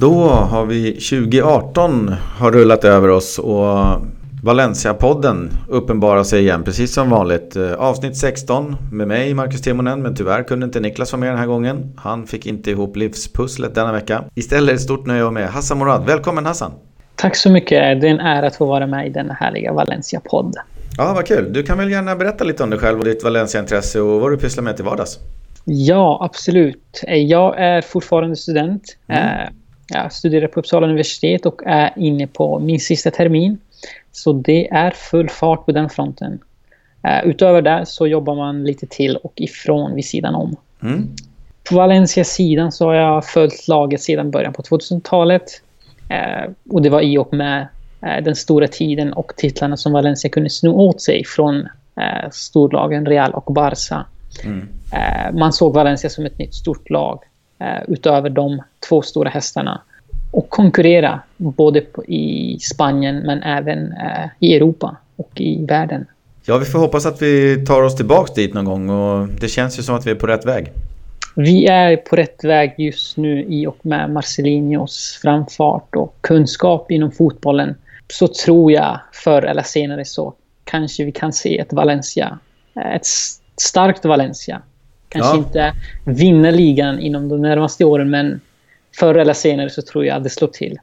Då har vi 2018 har rullat över oss och Valencia-podden uppenbarar sig igen precis som vanligt. Eh, avsnitt 16 med mig Marcus Timonen men tyvärr kunde inte Niklas vara med den här gången. Han fick inte ihop livspusslet denna vecka. Istället ett stort nöje med Hassan Morad. Välkommen Hassan! Tack så mycket. Det är en ära att få vara med i denna härliga Valencia-podd. Ja, vad kul. Du kan väl gärna berätta lite om dig själv och ditt Valencia-intresse och vad du pysslar med till vardags? Ja, absolut. Jag är fortfarande student. Mm. Eh, jag studerar på Uppsala universitet och är inne på min sista termin. Så det är full fart på den fronten. Uh, utöver det så jobbar man lite till och ifrån vid sidan om. Mm. På Valencia-sidan så har jag följt laget sedan början på 2000-talet. Uh, eh, och det var i och med uh, den stora tiden och titlarna som Valencia kunde sno åt sig från storlagen Real och Barca. Mm. man såg Valencia som ett nytt stort lag utöver de två stora hästarna och konkurrera både i Spanien men även eh, i Europa och i världen. Ja, vi får hoppas att vi tar oss tillbaks dit någon gång och det känns ju som att vi är på rätt väg. Vi är på rätt väg just nu i och med Marcelinios framfart och kunskap inom fotbollen. Så tror jag förr eller senare så kanske vi kan se ett Valencia. Eh, ett starkt Valencia. Kanske ja. inte vinna ligan inom de närmaste åren men förr eller senare så tror jag att det slår till.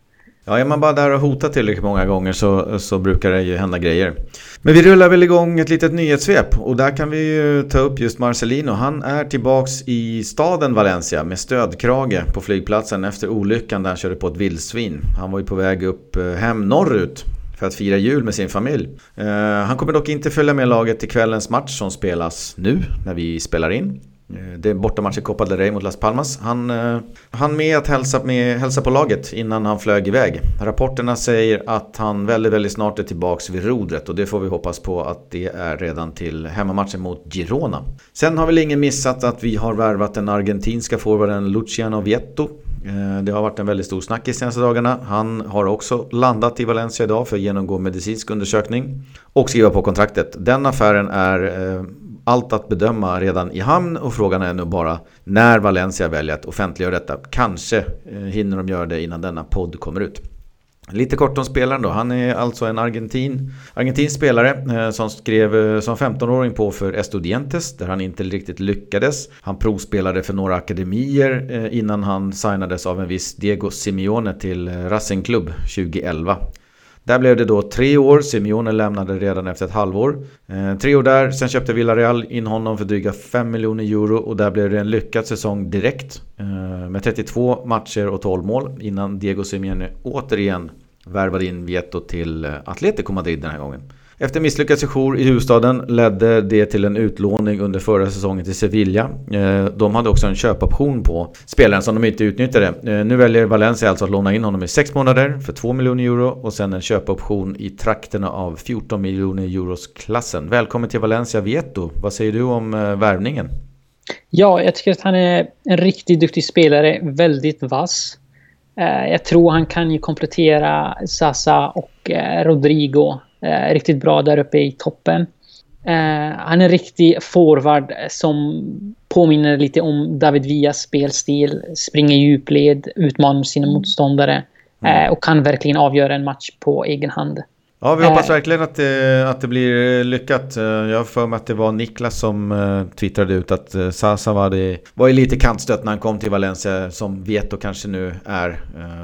Ja, är man bara där och hotar tillräckligt många gånger så, så brukar det ju hända grejer. Men vi rullar väl igång ett litet nyhetssvep och där kan vi ju ta upp just Marcelino. Han är tillbaks i staden Valencia med stödkrage på flygplatsen efter olyckan där han körde på ett vildsvin. Han var ju på väg upp eh, hem norrut för att fira jul med sin familj. Uh, han kommer dock inte följa med laget till kvällens match som spelas nu när vi spelar in. Eh, det är bortamatch i Copa del Rey mot Las Palmas. Han eh, han med att hälsa, med, hälsa på laget innan han flög iväg. Rapporterna säger att han väldigt, väldigt snart är tillbaks vid rodret och det får vi hoppas på att det är redan till hemmamatchen mot Girona. Sen har väl ingen missat att vi har värvat den argentinska forwarden Luciano Vietto. Eh, det har varit en väldigt stor snackis senaste dagarna. Han har också landat i Valencia idag för att genomgå medicinsk undersökning och skriva på kontraktet. Den affären är eh, allt att bedöma redan i hamn och frågan är nu bara när Valencia väljer att offentliggöra detta. Kanske eh, hinner de göra det innan denna podd kommer ut. Lite kort om spelaren då. Han är alltså en argentin, argentinsk spelare eh, som skrev eh, som 15-åring på för Estudiantes där han inte riktigt lyckades. Han provspelade för några akademier innan han signades av en viss Diego Simeone till Racing Club 2011. Där blev det då tre år, Simeone lämnade redan efter ett halvår. Eh, tre år där, sen köpte Villarreal in honom för dryga 5 miljoner euro och där blev det en lyckad säsong direkt. Eh, med 32 matcher och 12 mål innan Diego Simeone återigen värvade in Vieto till eh, Atletico Madrid den här gången. Efter misslyckad sejour i huvudstaden ledde det till en utlåning under förra säsongen till Sevilla. Eh, de hade också en köpoption på spelaren som de inte utnyttjade. Eh, nu väljer Valencia alltså att låna in honom i sex månader för 2 miljoner euro och sen en köpoption i trakterna av 14 miljoner euros klassen. Välkommen till Valencia Vieto. Vad säger du om eh, värvningen? Ja, jag tycker att han är en riktigt duktig spelare. Väldigt vass. Jag tror han kan ju komplettera Sasa och Rodrigo Eh, riktigt bra där uppe i toppen. Eh, han är en riktig forward som påminner lite om David Villas spelstil. Springer djupled, utmanar sina motståndare mm. eh, och kan verkligen avgöra en match på egen hand. Ja, vi hoppas verkligen att det, att det blir lyckat. Jag har för mig att det var Niklas som twittrade ut att Sasa var, det, var lite kantstött när han kom till Valencia som Vieto kanske nu är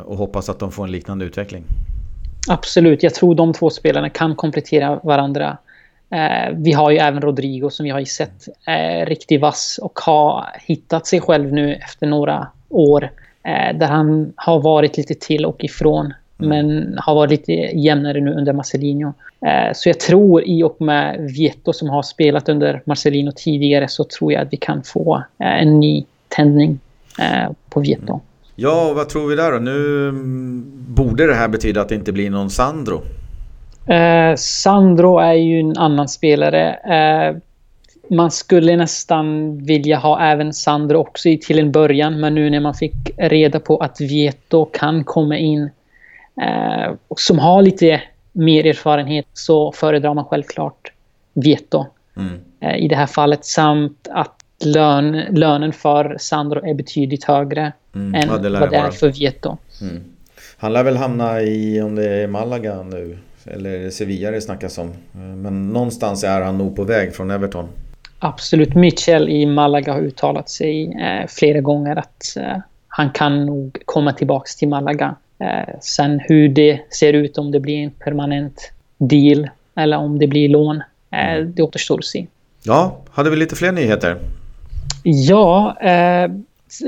och hoppas att de får en liknande utveckling. Absolut, jag tror de två spelarna kan komplettera varandra. Eh, vi har ju även Rodrigo som vi har sett eh, riktigt vass och har hittat sig själv nu efter några år. Eh, där han har varit lite till och ifrån. Mm. Men har varit lite jämnare nu under Marcelino. Eh, så jag tror i och med Vieto som har spelat under Marcelino tidigare så tror jag att vi kan få eh, en ny tändning eh, på Vieto. Mm. Ja, och vad tror vi där då? Nu borde det här betyda att det inte blir någon Sandro. Eh, Sandro är ju en annan spelare. Eh, man skulle nästan vilja ha även Sandro också till en början. Men nu när man fick reda på att Vieto kan komma in eh, och som har lite mer erfarenhet så föredrar man självklart Vieto mm. Eh, i det här fallet. Samt att lön, lönen för Sandro är betydligt högre mm, än vad det är för Vieto. Mm. Han lär väl hamna i, om det är Malaga nu, eller Sevilla det snackas om. Men någonstans är han nog på väg från Everton. Absolut. Mitchell i Malaga har uttalat sig eh, flera gånger att eh, han kan nog komma tillbaka till Malaga. Eh, sen hur det ser ut, om det blir en permanent deal eller om det blir lån, eh, det återstår att se. Ja, hade vi lite fler nyheter? Ja, eh,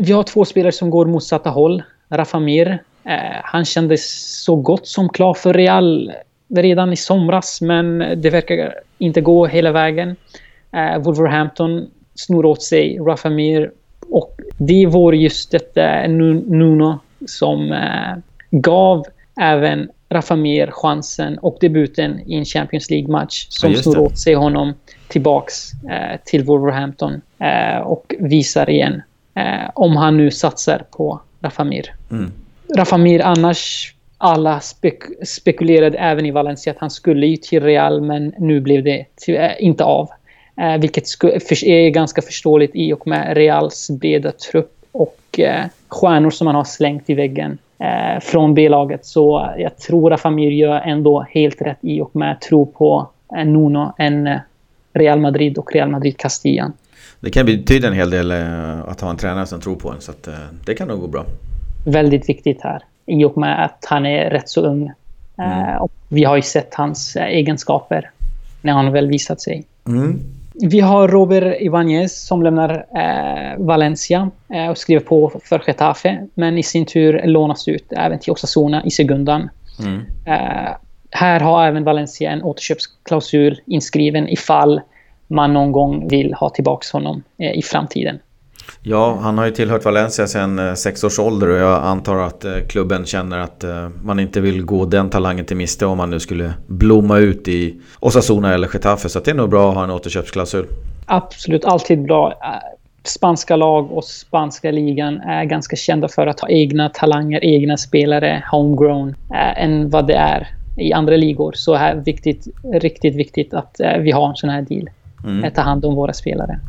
vi har två spelare som går motsatta håll. Rafa Mir, eh, han kändes så gott som klar för Real redan i somras, men det verkar inte gå hela vägen. Eh, Wolverhampton snor åt sig Rafa Mir och det var just detta Nuno som eh, gav även Rafa Mir chansen och debuten i en Champions League-match som ja, snor åt sig honom tillbaks eh, till Wolverhampton eh, och visar igen eh, om han nu satsar på Rafa Mir. Mm. Rafa Mir annars alla spek spekulerade även i Valencia att han skulle ju till Real men nu blev det inte av. Eh, vilket är ganska förståeligt i och med Reals breda trupp och eh, stjärnor som man har slängt i väggen eh, från B-laget. Så jag tror att Famir gör ändå helt rätt i och med tro på en Nuno än eh, Real Madrid och Real Madrid Castilla. Det kan betyda en hel del eh, att ha en tränare som tror på en så att, eh, det kan nog gå bra. Väldigt viktigt här i och med att han är rätt så ung. Mm. och vi har ju sett hans egenskaper när han väl visat sig. Mm. Vi har Robert Ibanez som lämnar eh, Valencia eh, och skriver på för Getafe. Men i sin tur lånas ut även till Osasuna i segundan. Mm. Eh, här har även Valencia en återköpsklausul inskriven ifall man någon gång vill ha tillbaka honom eh, i framtiden. Ja, han har ju tillhört Valencia sedan eh, sex års ålder och jag antar att eh, klubben känner att man inte vill gå den talangen till miste om man nu skulle blomma ut i Osasuna eller Getafe. Så det är nog bra att ha en återköpsklausul. Absolut, alltid bra. Spanska lag och spanska ligan är ganska kända för att ha egna talanger, egna spelare, homegrown, än vad det är i andra ligor. Så är det viktigt, riktigt viktigt att vi har en sån här deal. Mm. Ta hand om våra spelare.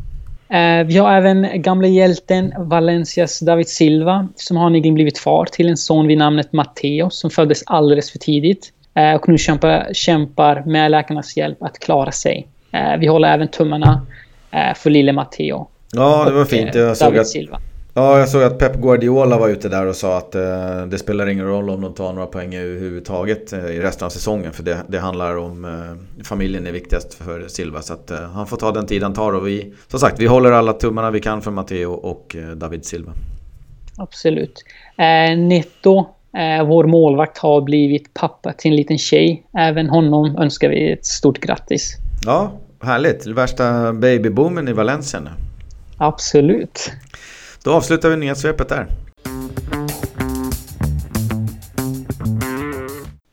Eh, vi har även gamla hjälten Valencias David Silva som har nyligen blivit far till en son vid namnet Matteo som föddes alldeles för tidigt eh, och nu kämpar, kämpar med läkarnas hjälp att klara sig. Eh, vi håller även tummarna för lille Matteo. Ja, det var fint. Jag såg att, Silva. Ja, jag såg att Pep Guardiola var ute där och sa att eh, det spelar ingen roll om de tar några poäng överhuvudtaget eh, i resten av säsongen. För det, det handlar om eh, familjen är viktigast för Silva. Så att eh, han får ta den tid han tar. Och vi, som sagt, vi håller alla tummarna vi kan för Matteo och eh, David Silva. Absolut. Eh, Netto, vår målvakt, har blivit pappa till en liten tjej. Även honom önskar vi ett stort grattis. Ja, härligt. Värsta babyboomen i Valencia nu. Absolut. Då avslutar vi nyhetssvepet där.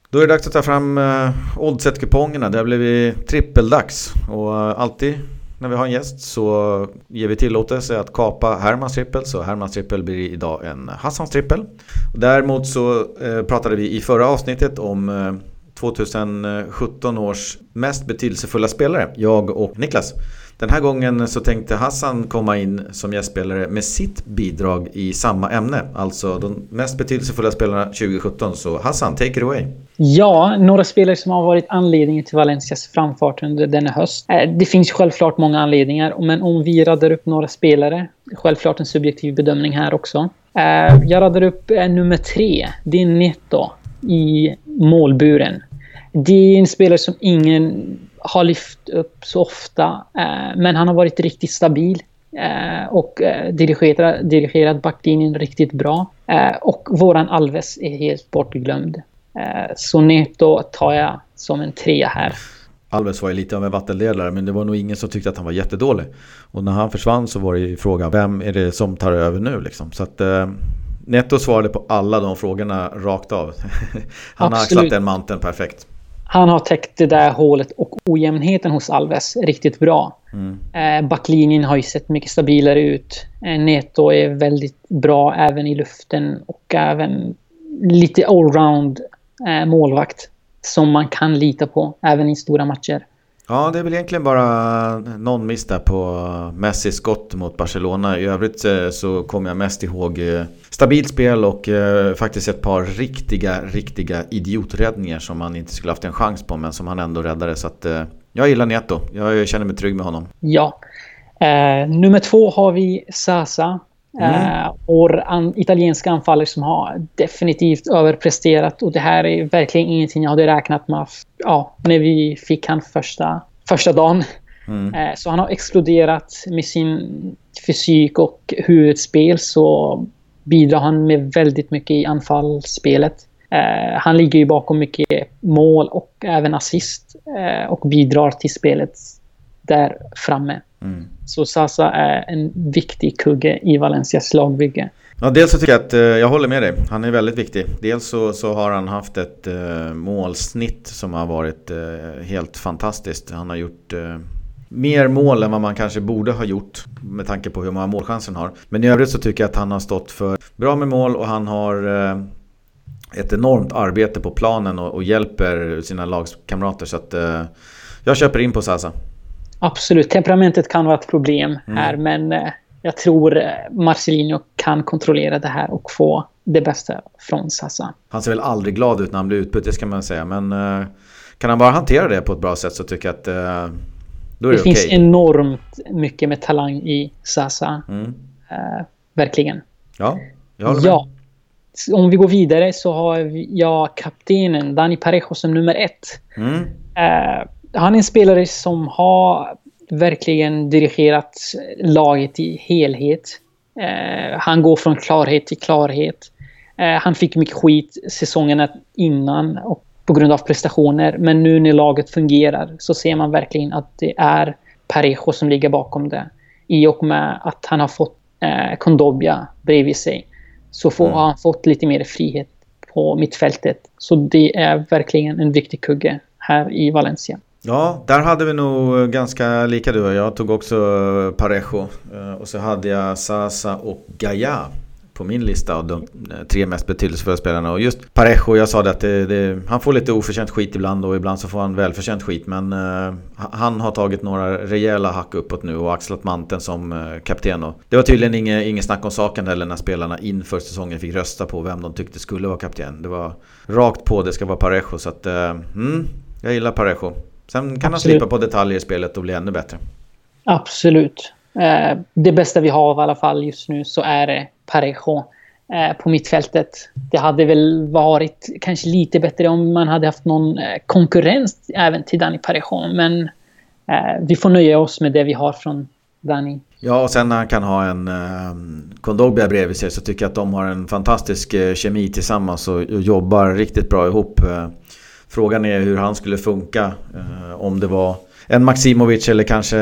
Då är det dags att ta fram uh, oddset-kupongerna. Det har blivit trippeldags. Och eh, alltid när vi har en gäst så ger vi tillåtelse att kapa Hermans trippel. Så Hermans trippel blir idag en Hassans trippel. Däremot så eh, pratade vi i förra avsnittet om 2017 års mest betydelsefulla spelare. Jag och Niklas. Den här gången så tänkte Hassan komma in som gästspelare med sitt bidrag i samma ämne. Alltså de mest betydelsefulla spelarna 2017. Så Hassan, take it away. Ja, några spelare som har varit anledningen till Valencias framfart under denna höst. Eh, det finns självklart många anledningar, men om vi radar upp några spelare. Självklart en subjektiv bedömning här också. Eh, jag radar upp eh, nummer tre. Det är Neto i målburen. Det är en spelare som ingen har lyft upp så ofta. Eh, men han har varit riktigt stabil eh, och eh, dirigerat, dirigerat backlinjen riktigt bra. och våran Alves är helt bortglömd. så Neto tar jag som en trea här. Alves var ju lite av en vattendelare men det var nog ingen som tyckte att han var jättedålig. Och när han försvann så var det ju frågan vem är det som tar över nu liksom. Så att eh, Netto svarade på alla de frågorna rakt av. han Absolut. har axlat den manteln perfekt han har täckt det där hålet och ojämnheten hos Alves riktigt bra. Mm. Eh, backlinjen har ju sett mycket stabilare ut. Eh, Neto är väldigt bra även i luften och även lite allround eh, målvakt som man kan lita på även i stora matcher. Ja, det är väl egentligen bara någon miss där på Messis skott mot Barcelona. I övrigt eh, så kommer jag mest ihåg eh, stabilt spel och eh, faktiskt ett par riktiga, riktiga idioträddningar som han inte skulle haft en chans på men som han ändå räddade. Så att jag gillar Neto. Jag känner mig trygg med honom. Ja. Eh, nummer två har vi Sasa. Mm. Uh, vår an italienska anfallare som har definitivt överpresterat och det här är verkligen ingenting jag hade räknat med ja, när vi fick han första, första dagen. Mm. Uh, så han har exploderat med sin fysik och huvudspel så bidrar han med väldigt mycket i anfallsspelet. Uh, han ligger ju bakom mycket mål och även assist och bidrar till spelet där framme. Mm. Så Sasa är en viktig kugge i Valencias lagbygge. Ja, dels så tycker jag att, eh, jag håller med dig, han är väldigt viktig. Dels så, så har han haft ett eh, målsnitt som har varit eh, helt fantastiskt. Han har gjort eh, mer mål än vad man kanske borde ha gjort med tanke på hur många målchanser han har. Men i övrigt så tycker jag att han har stått för bra med mål och han har eh, ett enormt arbete på planen och, och hjälper sina lagskamrater. Så att jag köper in på Sasa. Absolut, temperamentet kan vara ett problem mm. här men eh, jag tror eh, Marcelino kan kontrollera det här och få det bästa från Sassa. Han ser väl aldrig glad ut när han blir utbytt, det ska man säga. Men eh, kan han bara hantera det på ett bra sätt så tycker jag att då är det, det finns okay. enormt mycket med talang i Sassa. Mm. Eh, verkligen. Ja, jag håller med. Ja. Om vi går vidare så har jag kaptenen Dani Parejo som nummer ett. Mm. Eh, han är en spelare som har verkligen dirigerat laget i helhet. Eh, han går från klarhet till klarhet. Eh, han fick mycket skit säsongerna innan och på grund av prestationer. Men nu när laget fungerar så ser man verkligen att det är Parejo som ligger bakom det. I och med att han har fått eh, Kondobia bredvid sig så får, mm. har han fått lite mer frihet på mittfältet. Så det är verkligen en viktig kugge här i Valencia. Ja, där hade vi nog ganska lika du och jag. tog också eh, Parejo. Eh, och så hade jag Sasa och Gaia på min lista av de eh, tre mest betydelsefulla spelarna. Och just Parejo, jag sa det att det, det, han får lite oförtjänt skit ibland och ibland så får han välförtjänt skit. Men uh, han har tagit några rejäla hack uppåt nu och axlat manteln som uh, kapten. Och det var tydligen inget, inget snack om saken heller när spelarna inför säsongen fick rösta på vem de tyckte skulle vara kapten. Det var rakt på, det ska vara Parejo. Så att, uh, mm, jag gillar Parejo. Sen kan Absolut. han slipa på detaljer i spelet och bli ännu bättre. Absolut. Eh, det bästa vi har i alla fall just nu så är det Parejo eh, på mittfältet. Det hade väl varit kanske lite bättre om man hade haft någon eh, konkurrens även till Dani Parejo. Men vi får nöja oss med det vi har från Dani. Ja, och sen när han kan ha en eh, Kondogbia bredvid sig så tycker jag att de har en fantastisk eh, kemi tillsammans och, och jobbar riktigt bra ihop. Eh, Frågan är hur han skulle funka eh, om det var en Maximovic eller kanske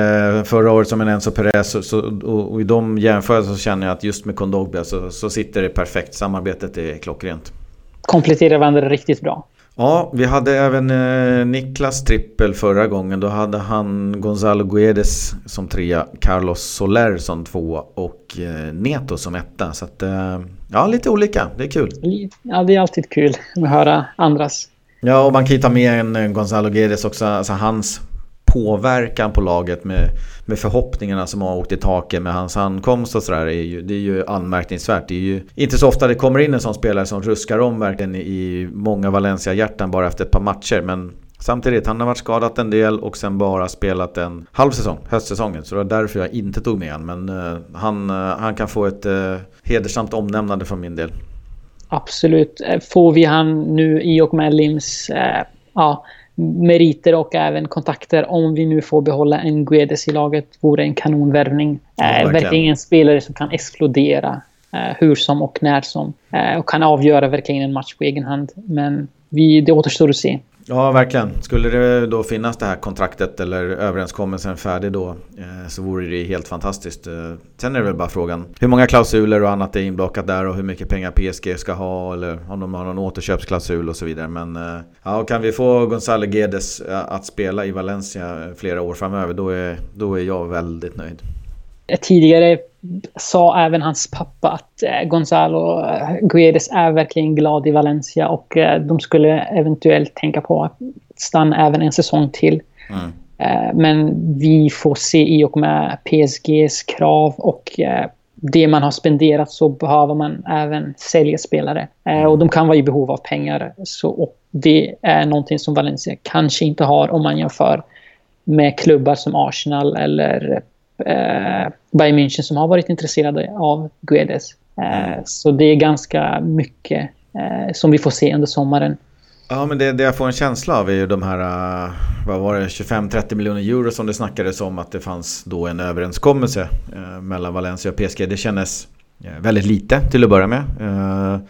förra året som en Enzo Perez. Så, så, och, och, i de jämförelserna så känner jag att just med Kondogbia så, så sitter det perfekt. Samarbetet är klockrent. Kompletterar varandra riktigt bra. Ja, vi hade även eh, Niklas trippel förra gången. Då hade han Gonzalo Guedes som trea, Carlos Soler som tvåa och eh, Neto som etta. Så att, eh, ja, lite olika. Det är kul. Ja, det är alltid kul att höra andras Ja, och man kan ju ta med en Gonzalo Guedes också. Alltså hans påverkan på laget med, med förhoppningarna som har åkt i taket med hans ankomst och sådär. Det är ju anmärkningsvärt. Det är ju inte så ofta det kommer in en sån spelare som ruskar om verkligen i många Valencia-hjärtan bara efter ett par matcher. Men samtidigt, han har varit skadad en del och sen bara spelat en halv säsong, höstsäsongen. Så det var därför jag inte tog med honom. Men uh, han, uh, han kan få ett uh, hedersamt omnämnande från min del. Absolut. Eh, får vi han nu i och med Lims eh, ja, meriter och även kontakter om vi nu får behålla en Guedes i laget vore en kanonvärvning. Ja, eh, verkligen. verkligen en spelare som kan explodera eh, hur som och när som. Eh, och kan avgöra verkligen en match på egen hand. Men vi, det återstår att se. Ja, verkligen. Skulle det då finnas det här kontraktet eller överenskommelsen färdig då eh, så vore det helt fantastiskt. Eh, sen är det väl bara frågan hur många klausuler och annat är inblockat där och hur mycket pengar PSG ska ha eller om de har någon återköpsklausul och så vidare. Men eh, ja, kan vi få Gonzalo Guedes att spela i Valencia flera år framöver då är, då är jag väldigt nöjd. Tidigare sa även hans pappa att eh, Gonzalo eh, Guedes är verkligen glad i Valencia och eh, de skulle eventuellt tänka på att stanna även en säsong till. Mm. Men vi får se i och med PSGs krav och det man har spenderat så behöver man även sälja spelare. Eh, och de kan vara i behov av pengar. Så, och det är någonting som Valencia kanske inte har om man jämför med klubbar som Arsenal eller Bayern München som har varit intresserade av Guedes. Eh, så det är ganska mycket eh, som vi får se under sommaren. Ja, men det, det jag får en känsla av är ju de här, vad var det, 25-30 miljoner euro som det snackades om att det fanns då en överenskommelse mellan Valencia och PSG. Det kändes väldigt lite till att börja med.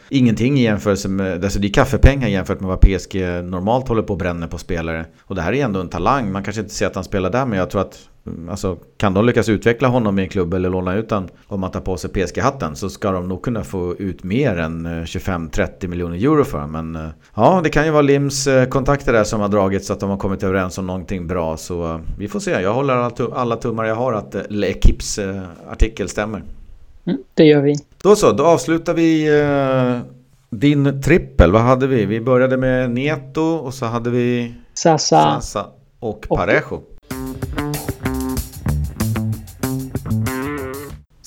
ingenting i jämförelse med, alltså det är kaffepengar jämfört med vad PSG normalt håller på att bränna på spelare. Och det här är ändå en talang, man kanske inte ser att han spelar där men jag tror att Alltså, kan de lyckas utveckla honom i en klubb eller låna ut honom om man tar på sig PSG-hatten så ska de nog kunna få ut mer än 25-30 eh, miljoner euro för Men eh, ja, det kan ju vara Lims eh, kontakter där som har dragit så att de har kommit överens om någonting bra. Så vi får se. Jag håller alla tummar jag har att L'Equips artikel stämmer. Mm, det gör vi. Då så, då avslutar vi din trippel. Vad hade vi? Vi började med Neto och så hade vi Sasa, Sasa och Parejo.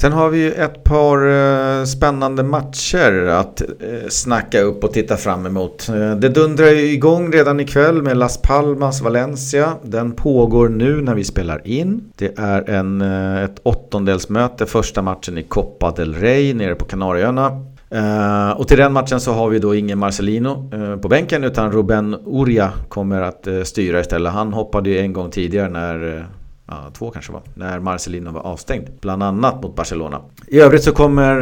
Sen har vi ju ett par eh, spännande matcher att eh, snacka upp och titta fram emot. Eh, det dundrar ju igång redan ikväll med Las Palmas Valencia. Den pågår nu när vi spelar in. Det är en, ett åttondelsmöte, första matchen i Copa del Rey nere på Kanarieöarna. och till den matchen så har vi då ingen Marcelino på bänken utan Ruben Uria kommer att styra istället. Han hoppade ju en gång tidigare när ja, två kanske var, när Marcelino var avstängd. Bland annat mot Barcelona. I övrigt så kommer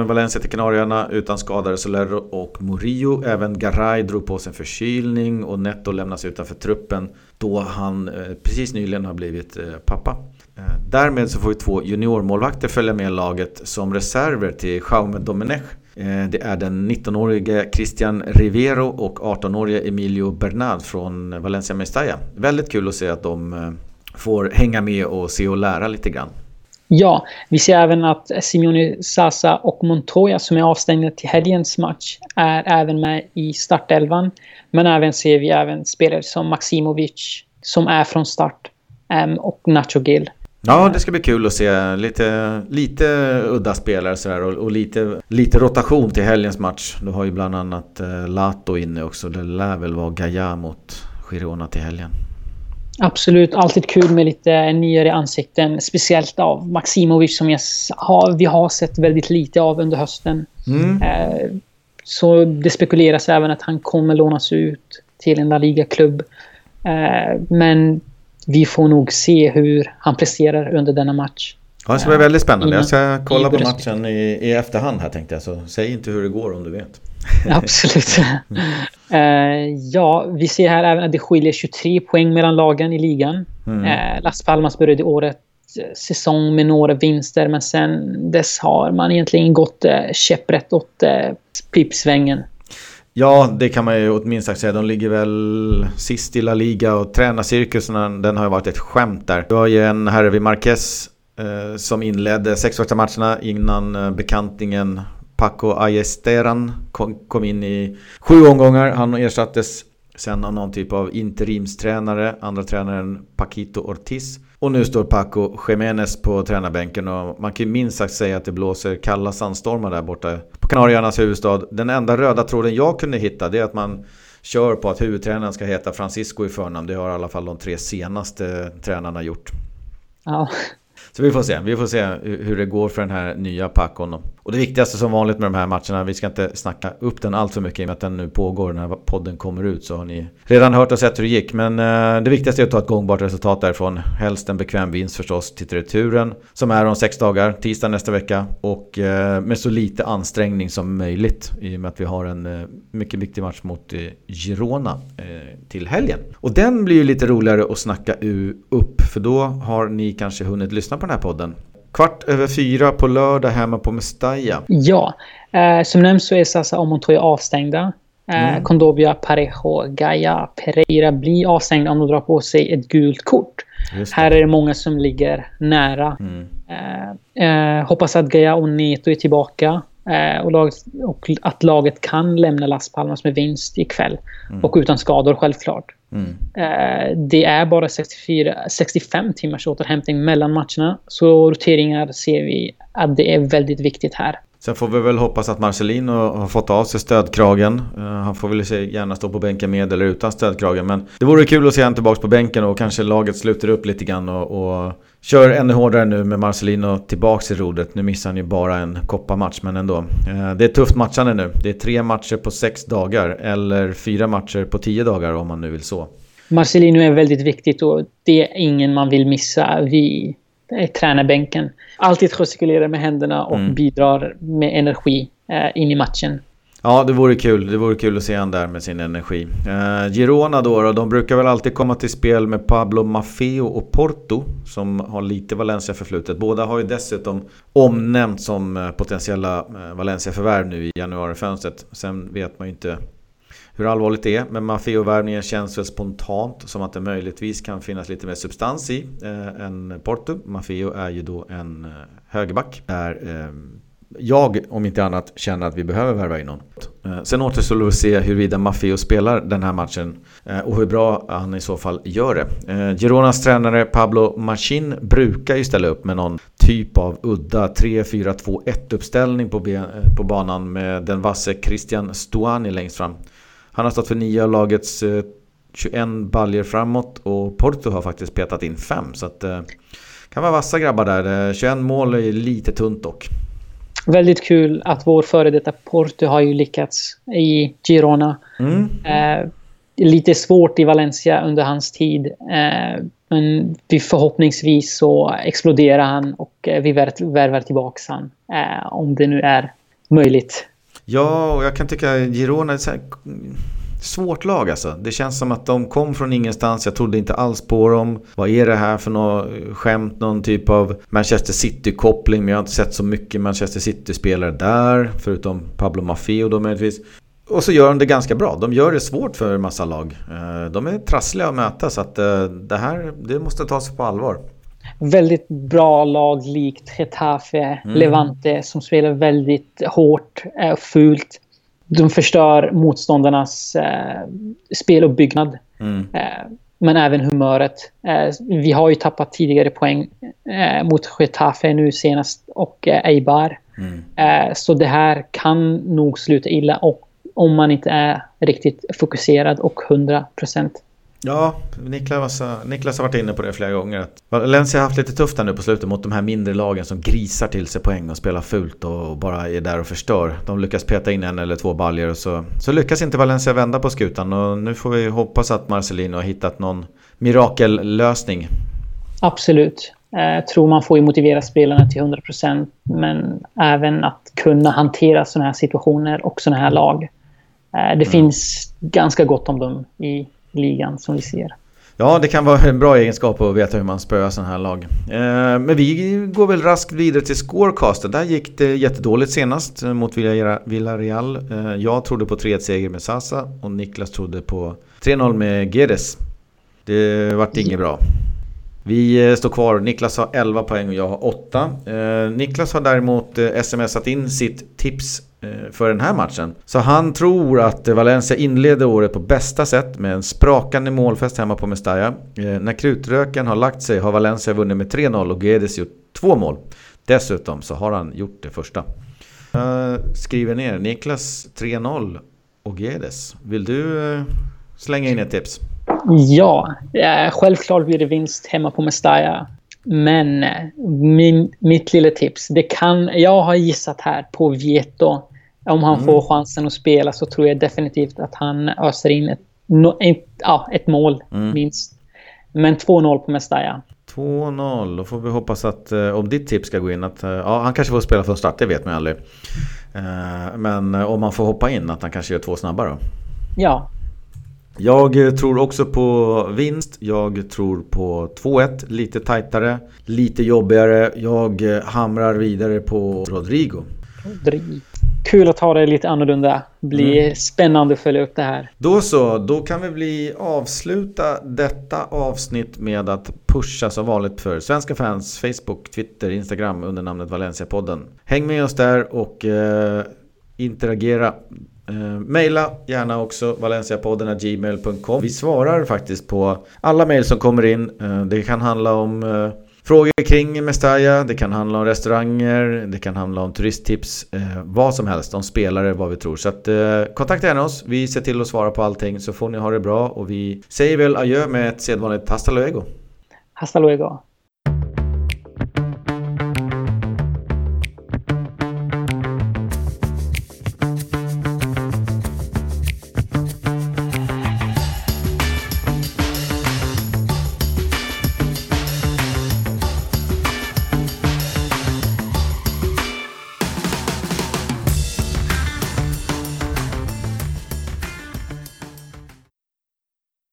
eh, Valencia till Kanarieöarna utan skadade Solero och Murillo. Även Garay drog på sig en förkylning och Netto lämnas utanför truppen då han eh, precis nyligen har blivit eh, pappa. Eh, därmed så får vi två juniormålvakter följa med laget som reserver till Jaume Domenech. Eh, det är den 19-årige Christian Rivero och 18-årige Emilio Bernard från Valencia Mestalla. Väldigt kul att se att de eh, får hänga med och se och lära lite grann. Ja, vi ser även att Simeone Sasa och Montoya som är avstängda till helgens match är även med i startelvan. Men även ser vi även spelare som Maximovic som är från start um, och Nacho Gil. Ja, det ska bli kul att se lite, lite udda spelare sådär och, och lite, lite rotation till helgens match. Du har ju bland annat eh, Lato inne också. Det lär väl vara Gaia mot Girona till helgen. Absolut, alltid kul med lite nyare ansikten. Speciellt av Maximovic som jag har, vi har sett väldigt lite av under hösten. Mm. Eh, så det spekuleras även att han kommer lånas ut till en La Liga-klubb. Eh, men vi får nog se hur han presterar under denna match. Ja, det ska bli väldigt spännande. Jag ska kolla på matchen i, i efterhand här tänkte jag. Så säg inte hur det går om du vet. Absolut. uh, ja, vi ser här även att det skiljer 23 poäng mellan lagen i ligan. Mm. Uh, Las Palmas började året eh, säsong med några vinster men sen dess har man egentligen gått uh, käpprätt åt uh, pipsvängen. Ja, det kan man ju åtminstone säga. De ligger väl sist i La Liga och tränarcirkusen den har ju varit ett skämt där. Du har ju en herre vid Marquez eh, som inledde sex första matcherna innan eh, bekantingen Paco Ayesteran kom, in i sju omgångar. Han ersattes sen av någon typ av interimstränare, andra tränaren Paquito Ortiz. Och nu står Paco Jiménez på tränarbänken och man kan ju minst sagt säga att det blåser kalla sandstormar där borta på Kanariernas huvudstad. Den enda röda tråden jag kunde hitta det är att man kör på att huvudtränaren ska heta Francisco i förnamn. Det har i alla fall de tre senaste tränarna gjort. Ja. Så vi får se. Vi får se hur det går för den här nya Pacon. Och det viktigaste som vanligt med de här matcherna, vi ska inte snacka upp den allt för mycket i och med att den nu pågår när podden kommer ut så har ni redan hört och sett hur det gick. Men eh, det viktigaste är att ta ett gångbart resultat därifrån. Helst en bekväm vinst förstås till returen som är om sex dagar, tisdag nästa vecka. Och eh, med så lite ansträngning som möjligt i och med att vi har en eh, mycket viktig match mot Girona till helgen. Och den blir ju lite roligare att snacka upp för då har ni kanske hunnit lyssna på den här podden. Kvart över fyra på lördag hemma på Mestalla. Ja, eh, som nämnts så är Sasa och Montoya avstängda. Eh, mm. Kondobia, Parejo, Gaia, Pereira blir avstängda om de drar på sig ett gult kort. Här är det många som ligger nära. Mm. Eh, eh, hoppas att Gaia och Neto är tillbaka. Eh, och, laget, och, att laget kan lämna Las Palmas med vinst ikväll. Mm. Och utan skador självklart. Mm. Eh, det är bara 64, 65 timmars återhämtning mellan matcherna. Så roteringar ser vi att det är väldigt viktigt här. Sen får vi väl hoppas att Marcelino har fått av sig stödkragen. Uh, han får väl gärna stå på bänken med eller utan stödkragen. Men det vore kul att se honom tillbaka på bänken och kanske laget sluter upp lite grann och, och kör ännu hårdare nu med Marcelino tillbaka i rodret. Nu missar han ju bara en kopparmatch men ändå. Uh, det är tufft matchande nu. Det är tre matcher på sex dagar eller fyra matcher på tio dagar om man nu vill så. Marcelino är väldigt viktigt och det är ingen man vill missa vid tränarbänken. Alltid gestikulerar med händerna och mm. bidrar med energi eh, in i matchen. Ja, det vore kul. Det vore kul att se han där med sin energi. Eh, Girona då, då, de brukar väl alltid komma till spel med Pablo Maffeo och Porto som har lite Valencia-förflutet. Båda har ju dessutom omnämnts som eh, potentiella eh, Valencia-förvärv nu i januarifönstret. Sen vet man ju inte hur allvarligt det är. Men Maffeo-värvningen känns väl spontant som att det möjligtvis kan finnas lite mer substans i eh, än Porto. Maffeo är ju då en eh, högerback. Där eh, jag, om inte annat, känner att vi behöver värva in någon. Eh, sen återstår det att se huruvida Maffeo spelar den här matchen eh, och hur bra han i så fall gör det. Eh, Gironas tränare Pablo Machin brukar ju ställa upp med någon typ av udda 3-4-2-1 uppställning på, på banan med den vasse Christian Stuani längst fram. Han har stått för nio av lagets 21 baljer framåt och Porto har faktiskt petat in fem. Så att, kan vara vassa grabbar där. 21 mål är lite tunt dock. Väldigt kul att vår före detta Porto har ju lyckats i Girona. Mm. Eh, lite svårt i Valencia under hans tid. Eh, men vi förhoppningsvis så exploderar han och vi värvar tillbaka han. Eh, om det nu är möjligt. Ja, och jag kan tycka Girona är ett svårt lag alltså. Det känns som att de kom från ingenstans. Jag trodde inte alls på dem. Vad är det här för något skämt? Någon typ av Manchester City-koppling. Men jag har inte sett så mycket Manchester City-spelare där. Förutom Pablo Maffeo då möjligtvis. Och så gör de det ganska bra. De gör det svårt för en massa lag. Eh, de är trassliga att möta så att eh, det här det måste tas på allvar väldigt bra lag likt Getafe, mm. Levante som spelar väldigt hårt och eh, fult. De förstör motståndarnas eh, speluppbyggnad. Mm. Eh, men även humöret. Eh, vi har ju tappat tidigare poäng eh, mot Getafe nu senast och eh, Eibar. Mm. Eh, så det här kan nog sluta illa och, om man inte är riktigt fokuserad och 100 procent. Ja, Niklas, Niklas har varit inne på det flera gånger. Valencia har haft lite tufft här nu på slutet mot de här mindre lagen som grisar till sig poäng och spelar fult och bara är där och förstör. De lyckas peta in en eller två baljer och så, så lyckas inte Valencia vända på skutan. Och nu får vi hoppas att Marcelino har hittat någon mirakellösning. Absolut. Jag tror man får ju motivera spelarna till 100% men även att kunna hantera sådana här situationer och sådana här lag. Det mm. finns ganska gott om dem i ligan som vi ser. Ja, det kan vara en bra egenskap att veta hur man spöar sådana här lag. Eh, men vi går väl raskt vidare till scorecasten. Där gick det jättedåligt senast mot Villarreal. Eh, jag trodde på 3-1-seger med Sasa och Niklas trodde på 3-0 med Gedes. Det vart inget bra. Vi eh, står kvar. Niklas har 11 poäng och jag har 8. Eh, Niklas har däremot eh, smsat in sitt tips Eh, för den här matchen. Så han tror att Valencia inleder året på bästa sätt med en sprakande målfest hemma på Mestalla. Eh, när krutröken har lagt sig har Valencia vunnit med 3-0 och Guedes gjort två mål. Dessutom så har han gjort det första. Jag skriver ner Niklas 3-0 och Guedes. Vill du eh, slänga in ett tips? Ja, självklart blir det vinst hemma på Mestalla. Men min, mitt lilla tips, det kan, jag har gissat här på Vieto om han mm. får chansen att spela så tror jag definitivt att han öser in ett, ett, ja, ett mål mm. minst. Men 2-0 på Mestalla. 2-0, då får vi hoppas att eh, om ditt tips ska gå in att eh, ja, han kanske får spela från start, det vet man aldrig. Eh, men om han får hoppa in att han kanske gör två snabba då? Ja. Jag tror också på vinst. Jag tror på 2-1, lite tajtare, lite jobbigare. Jag hamrar vidare på Rodrigo. Rodrigo. Kul att ta det lite annorlunda. blir mm. spännande att följa upp det här. Då så, då kan vi bli avsluta detta avsnitt med att pusha som vanligt för svenska fans, Facebook, Twitter, Instagram under namnet Valencia-podden. Häng med oss där och eh, interagera. Eh, maila gärna också valenciapodden gmail.com. Vi svarar faktiskt på alla mejl som kommer in. Eh, det kan handla om eh, Frågor kring Mestalla, det kan handla om restauranger, det kan handla om turisttips, eh, vad som helst, om spelare, vad vi tror. Så att, eh, kontakta gärna oss, vi ser till att svara på allting så får ni ha det bra och vi säger väl adjö med ett sedvanligt hasta luego. Hasta luego.